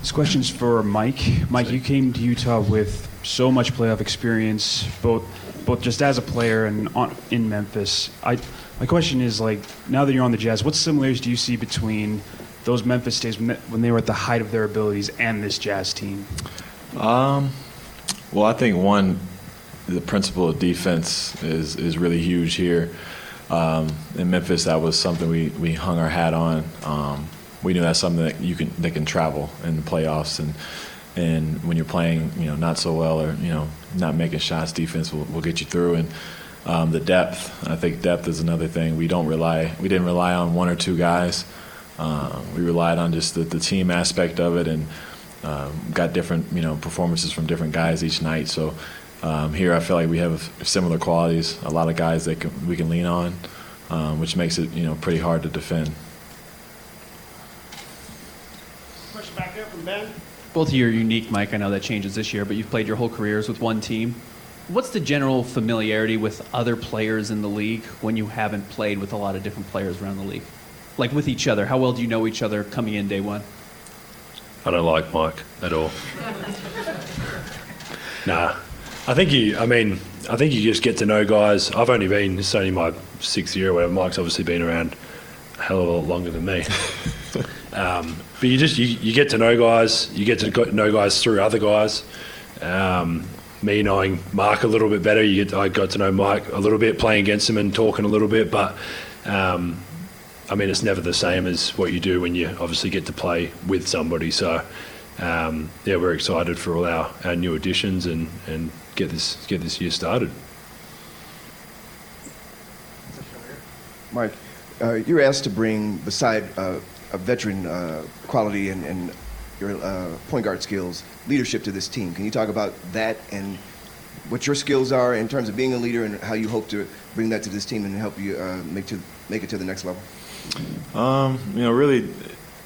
This question's for Mike. Mike, you came to Utah with so much playoff experience, both both just as a player and on, in Memphis. I, my question is like, now that you're on the Jazz, what similarities do you see between those Memphis days when they, were at the height of their abilities and this Jazz team? Um, well, I think one, the principle of defense is is really huge here. Um, in Memphis, that was something we, we hung our hat on. Um, we knew that's something that you can that can travel in the playoffs, and and when you're playing, you know, not so well or you know not making shots, defense will, will get you through. And um, the depth, I think depth is another thing. We don't rely, we didn't rely on one or two guys. Uh, we relied on just the, the team aspect of it, and um, got different, you know, performances from different guys each night. So um, here, I feel like we have similar qualities. A lot of guys that can, we can lean on, um, which makes it, you know, pretty hard to defend. Question back there from Ben. Both of you are unique, Mike. I know that changes this year, but you've played your whole careers with one team. What's the general familiarity with other players in the league when you haven't played with a lot of different players around the league? Like with each other, how well do you know each other coming in day one? I don't like Mike at all. nah, I think you. I mean, I think you just get to know guys. I've only been. This is only my sixth year or whatever. Mike's obviously been around a hell of a lot longer than me. um, but you just you, you get to know guys. You get to know guys through other guys. Um, me knowing Mark a little bit better, you get. I got to know Mike a little bit, playing against him and talking a little bit, but. Um, I mean, it's never the same as what you do when you obviously get to play with somebody. So, um, yeah, we're excited for all our, our new additions and, and get this get this year started. Mark, uh, you're asked to bring, beside uh, a veteran uh, quality and, and your uh, point guard skills, leadership to this team. Can you talk about that and what your skills are in terms of being a leader and how you hope to bring that to this team and help you uh, make to make it to the next level? Um, you know, really,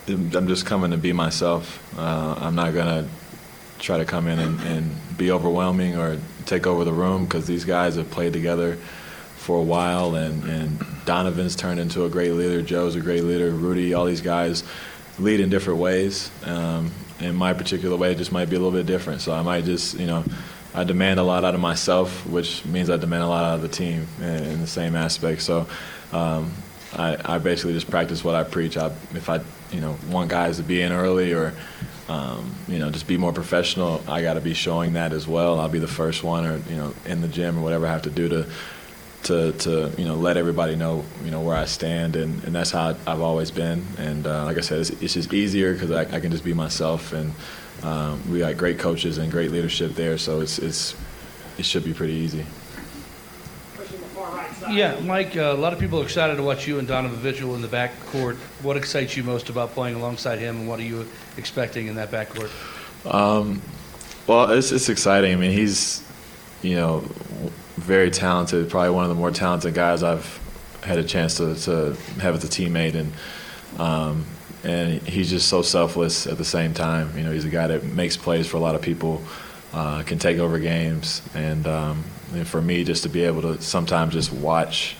I'm just coming to be myself. Uh, I'm not gonna try to come in and, and be overwhelming or take over the room because these guys have played together for a while, and, and Donovan's turned into a great leader. Joe's a great leader. Rudy, all these guys lead in different ways. Um, my particular way just might be a little bit different. So I might just, you know, I demand a lot out of myself, which means I demand a lot out of the team in, in the same aspect. So um, I, I basically just practice what I preach. I, if I, you know, want guys to be in early or, um, you know, just be more professional, I got to be showing that as well. I'll be the first one, or you know, in the gym or whatever I have to do to, to, to you know, let everybody know, you know, where I stand, and, and that's how I've always been. And uh, like I said, it's, it's just easier because I, I can just be myself, and um, we got great coaches and great leadership there, so it's, it's it should be pretty easy. Question on the far right side. Yeah, Mike, uh, a lot of people are excited to watch you and Donovan Mitchell in the backcourt. What excites you most about playing alongside him, and what are you expecting in that backcourt? Um, well, it's it's exciting. I mean, he's you know very talented. Probably one of the more talented guys I've had a chance to, to have as a teammate, and um, and he's just so selfless at the same time. You know, he's a guy that makes plays for a lot of people, uh, can take over games, and, um, and for me, just to be able to sometimes just watch,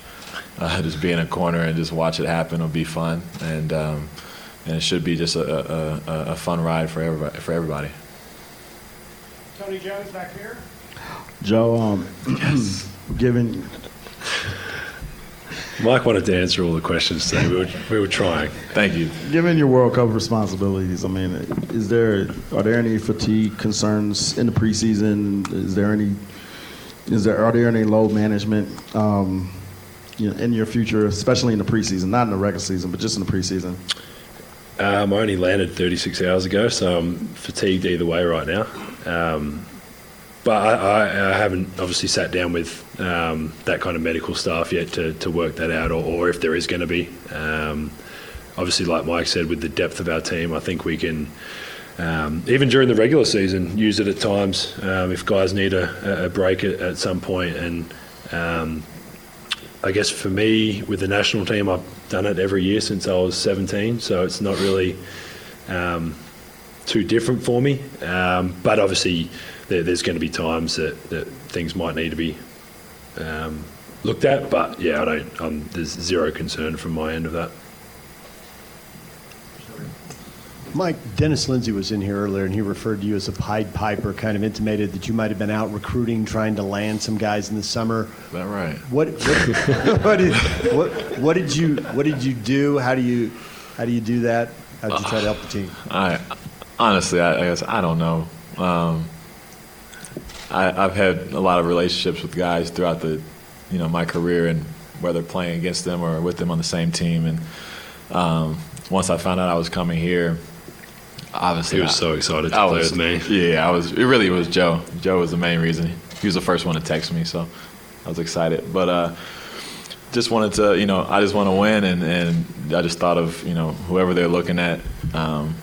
uh, just be in a corner and just watch it happen will be fun, and um, and it should be just a, a, a, fun ride for everybody. For everybody. Tony Jones back here. Joe, um, given Mike wanted to answer all the questions today. We were, we were trying. Thank you. given your World Cup responsibilities, I mean, is there are there any fatigue concerns in the preseason? Is there any is there are there any load management um, you know, in your future, especially in the preseason, not in the regular season, but just in the preseason? Um, I only landed 36 hours ago, so I'm fatigued either way right now. Um, but I, I, haven't obviously sat down with um, that kind of medical staff yet to, to work that out, or, or if there is going to be. Um, obviously, like Mike said, with the depth of our team, I think we can, um, even during the regular season, use it at times um, if guys need a, a break at, at some point. And um, I guess for me, with the national team, I've done it every year since I was 17, so it's not really um, too different for me. But obviously, there, there's going to be times that, that things might need to be um, looked at. But yeah, I don't. Um, there's zero concern from my end of that. Mike, Dennis Lindsey was in here earlier, and he referred to you as a Pied Piper, kind of intimated that you might have been out recruiting, trying to land some guys in the summer. Is that right? What what, what, did, what what did you what did you do? How do you how do you do that? How did you try to help the team? I honestly, I, I guess I don't know. Um, I, I've had a lot of relationships with guys throughout the, you know, my career, and whether playing against them or with them on the same team. And um, once I found out I was coming here, obviously He was I- so excited to I play was, with me. Yeah, I was. It really was Joe. Joe was the main reason. He was the first one to text me, so I was excited. But uh, just wanted to, you know, I just want to win, and, and I just thought of, you know, whoever they're looking at, um,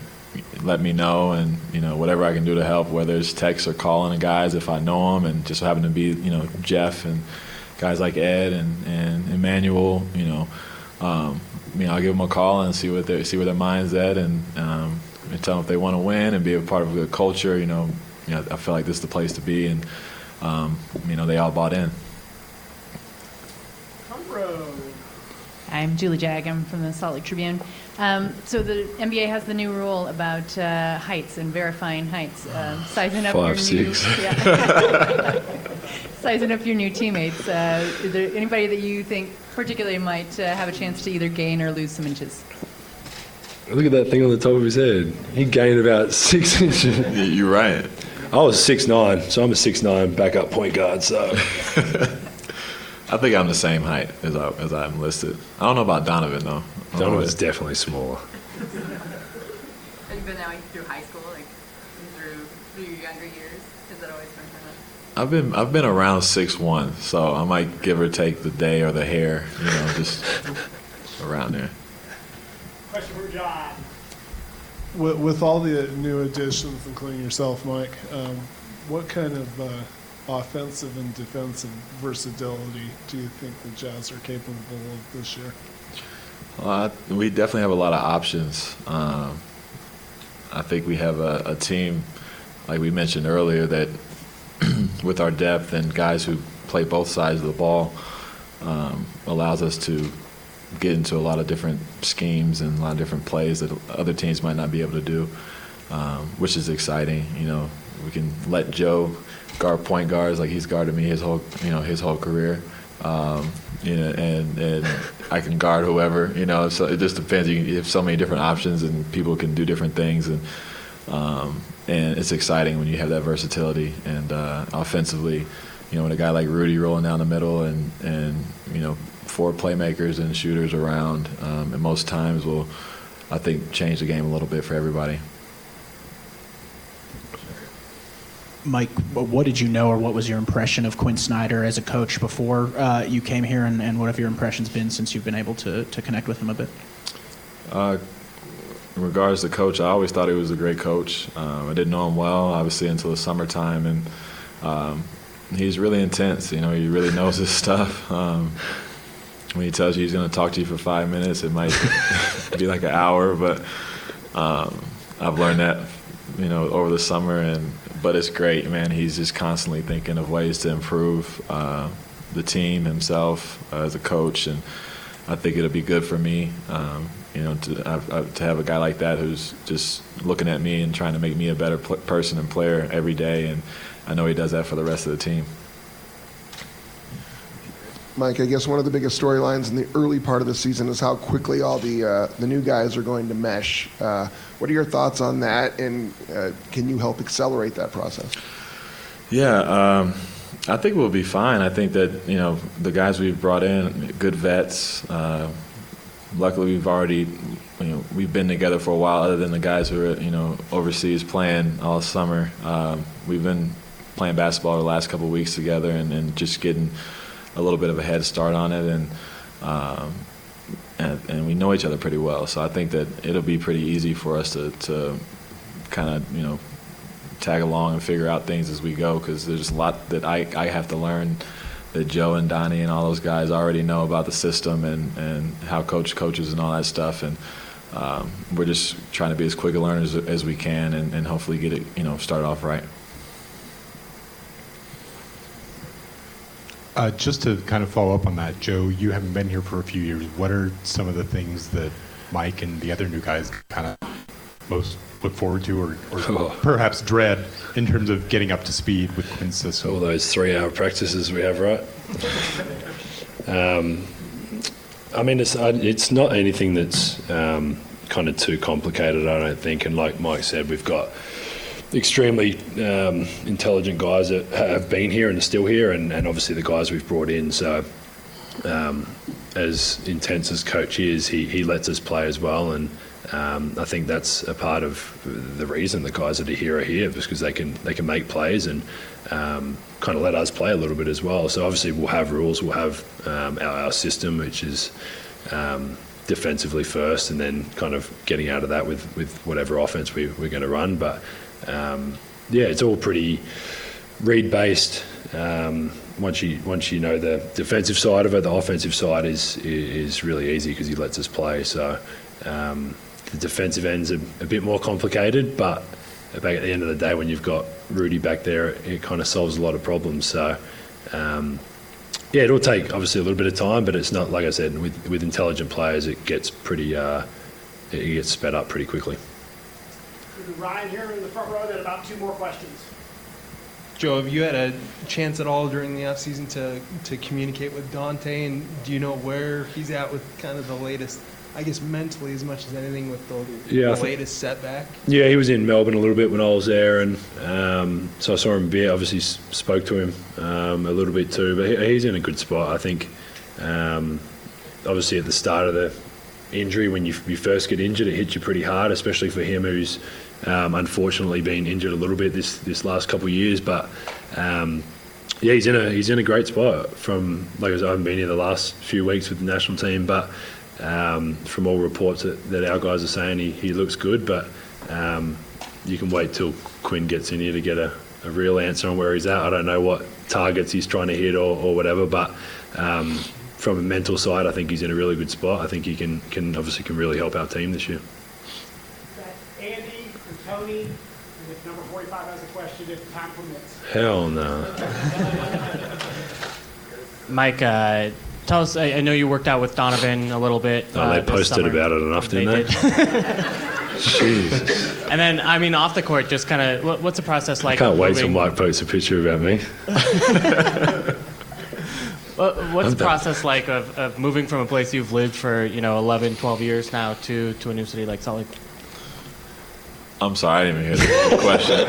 let me know, and you know, whatever I can do to help, whether it's text or calling the guys if I know them, and just happen to be, you know, Jeff and guys like Ed and, and Emmanuel, you know, um, you know, I'll give them a call and see what they see where their mind's at, and, um, and tell them if they want to win and be a part of a good culture. You know, you know, I feel like this is the place to be, and um, you know, they all bought in. Front row. I'm Julie Jag. I'm from the Salt Lake Tribune. Um, so the NBA has the new rule about uh, heights and verifying heights, um, sizing up Five, your new, six. Yeah. sizing up your new teammates. Uh, is there anybody that you think particularly might uh, have a chance to either gain or lose some inches? Look at that thing on the top of his head. He gained about six inches. Yeah, You're right. I was six nine, so I'm a six nine backup point guard. So I think I'm the same height as I as I'm listed. I don't know about Donovan though. I don't know Donovan's what- definitely smaller. Have you been that way through high school, like through, through your younger years? Has that always been kind of? I've been I've been around six one, so I might give or take the day or the hair, you know, just around there. Question for John. With, with all the new additions, including yourself, Mike, um, what kind of uh, offensive and defensive versatility do you think the Jazz are capable of this year? Uh, we definitely have a lot of options. Um, I think we have a, a team, like we mentioned earlier, that with our depth and guys who play both sides of the ball, um, allows us to get into a lot of different schemes and a lot of different plays that other teams might not be able to do, um, which is exciting. You know, we can let Joe guard point guards like he's guarded me his whole, you know, his whole career. Um, you know, and and I can guard whoever. You know, so it just depends. You, you have so many different options, and people can do different things, and um, and it's exciting when you have that versatility. And uh, offensively, you know, with a guy like Rudy rolling down the middle, and and you know, four playmakers and shooters around, um, and most times will, I think, change the game a little bit for everybody. Mike, what did you know, or what was your impression of Quin Snyder as a coach before uh, you came here, and, and what have your impressions been since you've been able to, to connect with him a bit? Uh, in regards to coach, I always thought he was a great coach. Um, I didn't know him well, obviously, until the summertime, and um, he's really intense. You know, he really knows his stuff. Um, when he tells you he's going to talk to you for five minutes, it might be like an hour, but um, I've learned that, you know, over the summer, and but it's great, man. He's just constantly thinking of ways to improve uh, the team, himself uh, as a coach, and I think it'll be good for me. Um, you know, to I've, I've, to have a guy like that who's just looking at me and trying to make me a better pl- person and player every day, and I know he does that for the rest of the team. Mike, I guess one of the biggest storylines in the early part of the season is how quickly all the uh, the new guys are going to mesh. Uh, what are your thoughts on that, and uh, can you help accelerate that process? Yeah, um, I think we'll be fine. I think that you know the guys we've brought in, good vets. Uh, luckily, we've already you know we've been together for a while. Other than the guys who are you know overseas playing all summer, um, we've been playing basketball the last couple weeks together and, and just getting a little bit of a head start on it and. Um, and, and we know each other pretty well, so I think that it'll be pretty easy for us to, to kind of you know tag along and figure out things as we go because there's a lot that I, I have to learn that Joe and Donnie and all those guys already know about the system and, and how coach coaches and all that stuff and um, we're just trying to be as quick a learners as we can and, and hopefully get it you know start off right. Uh, just to kind of follow up on that, Joe, you haven't been here for a few years. What are some of the things that Mike and the other new guys kind of most look forward to or, or perhaps dread in terms of getting up to speed with Quin's system? All those three-hour practices we have, right? um, I mean, it's it's not anything that's um, kind of too complicated, I don't think. And like Mike said, we've got extremely um, intelligent guys that have been here and are still here, and, and obviously the guys we've brought in. So, um, as intense as coach is, he, he lets us play as well, and um, I think that's a part of the reason the guys that are here are here, because they can they can make plays and um, kind of let us play a little bit as well. So obviously we'll have rules, we'll have um, our, our system, which is um, defensively first, and then kind of getting out of that with, with whatever offense we, we're going to run. But um, yeah, it's all pretty read based. Um, once you once you know the defensive side of it, the offensive side is is really easy because he lets us play. So um, the defensive end's a, a bit more complicated, but back at the end of the day, when you've got Rudy back there, it kind of solves a lot of problems. So. Um, yeah, it'll take obviously a little bit of time, but it's not like I said. With with intelligent players, it gets pretty, uh, it gets sped up pretty quickly. Ryan here in the front row, then about two more questions. Joe, have you had a chance at all during the offseason to, to communicate with Dante? And do you know where he's at with kind of the latest, I guess mentally as much as anything with the, Yeah, the thi- latest setback? Yeah, he was in Melbourne a little bit when I was there, and um, so I saw him a bit. Obviously, spoke to him um, a little bit too, but he, he's in a good spot. I think. Um, obviously, at the start of the injury, when you, you first get injured, it hits you pretty hard, especially for him, who's um, unfortunately been injured a little bit this this last couple of years. But um, yeah, he's in a he's in a great spot. From like I said, I haven't been here the last few weeks with the national team, but um, from all reports that, that our guys are saying, he, he looks good. But um, you can wait till Quin gets in here to get a, a real answer on where he's at. I don't know what targets he's trying to hit or, or whatever, but um, from a mental side, I think he's in a really good spot. I think he can can obviously can really help our team this year. Andy and Tony, and if number 45 has a question, if time permits. Hell no. Mike, uh, tell us. I, I know you worked out with Donovan a little bit. Oh, uh, they posted summer. about it enough, didn't they? did. Jeez. And then, I mean, off the court, just kind of, what, what's the process like? I can't of wait till Mike posts a picture about me. What- What's I'm the process like of, of moving from a place you've lived for, you know, 11, 12 years now to, to a new city like Salt Lake? I'm sorry, I didn't even hear the question.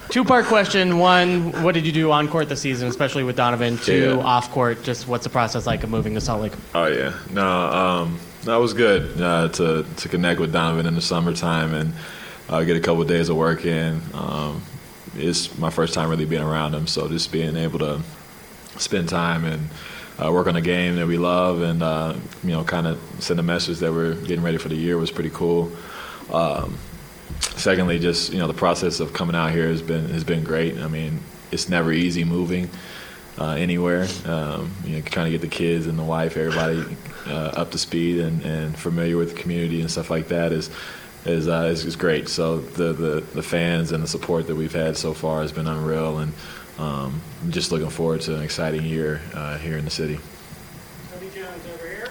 Two part question. One, what did you do on court this season, especially with Donovan? Two, Yeah. off court, just what's the process like of moving to Salt Lake? Oh yeah, no, um, that was good uh, to to connect with Donovan in the summertime and uh, get a couple of days of work in. Um, it's my first time really being around him, so just being able to spend time and uh, work on a game that we love, and uh, you know, kind of send a message that we're getting ready for the year was pretty cool. Um, secondly, just you know, the process of coming out here has been has been great. I mean, it's never easy moving uh, anywhere. Um, you know, trying to get the kids and the wife, everybody uh, up to speed and, and familiar with the community and stuff like that is is, uh, is is great. So the, the the fans and the support that we've had so far has been unreal, and um, I'm just looking forward to an exciting year uh, here in the city. Tony Jones over here.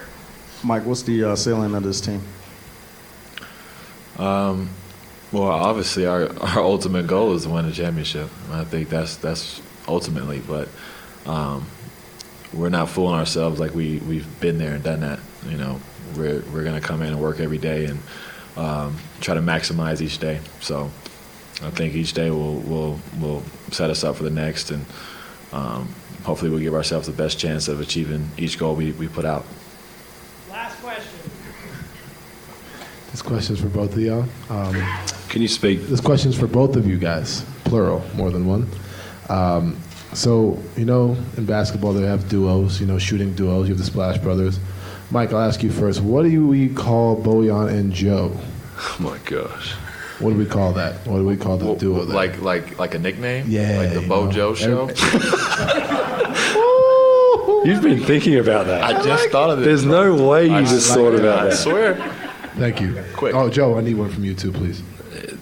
Mike, what's the uh, ceiling of this team? Um, well, obviously, our, our ultimate goal is to win a championship. I think that's that's ultimately, but um, we're not fooling ourselves like we we've been there and done that. You know, we're we're gonna come in and work every day and um, try to maximize each day. So I think each day will will will set us up for the next, and um, hopefully we'll give ourselves the best chance of achieving each goal we, we put out. Last question. This question's for both of y'all. Um, Can you speak? This question's for both of you guys, plural, more than one. Um, so, you know, in basketball, they have duos, you know, shooting duos. You have the Splash Brothers. Mike, I'll ask you first. What do we call Bojan and Joe? Oh my gosh. What do we call that? What do we call the duo there? Like like like a nickname? Yeah, Like the you Bo know, Joe show? You've been thinking about that. I just thought of it. There's no way you I just like thought it. about it. I swear. Thank you. Quick. Oh, Joe, I need one from you too, please.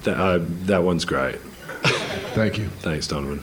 That, uh, that one's great. Thank you. Thanks, Donovan.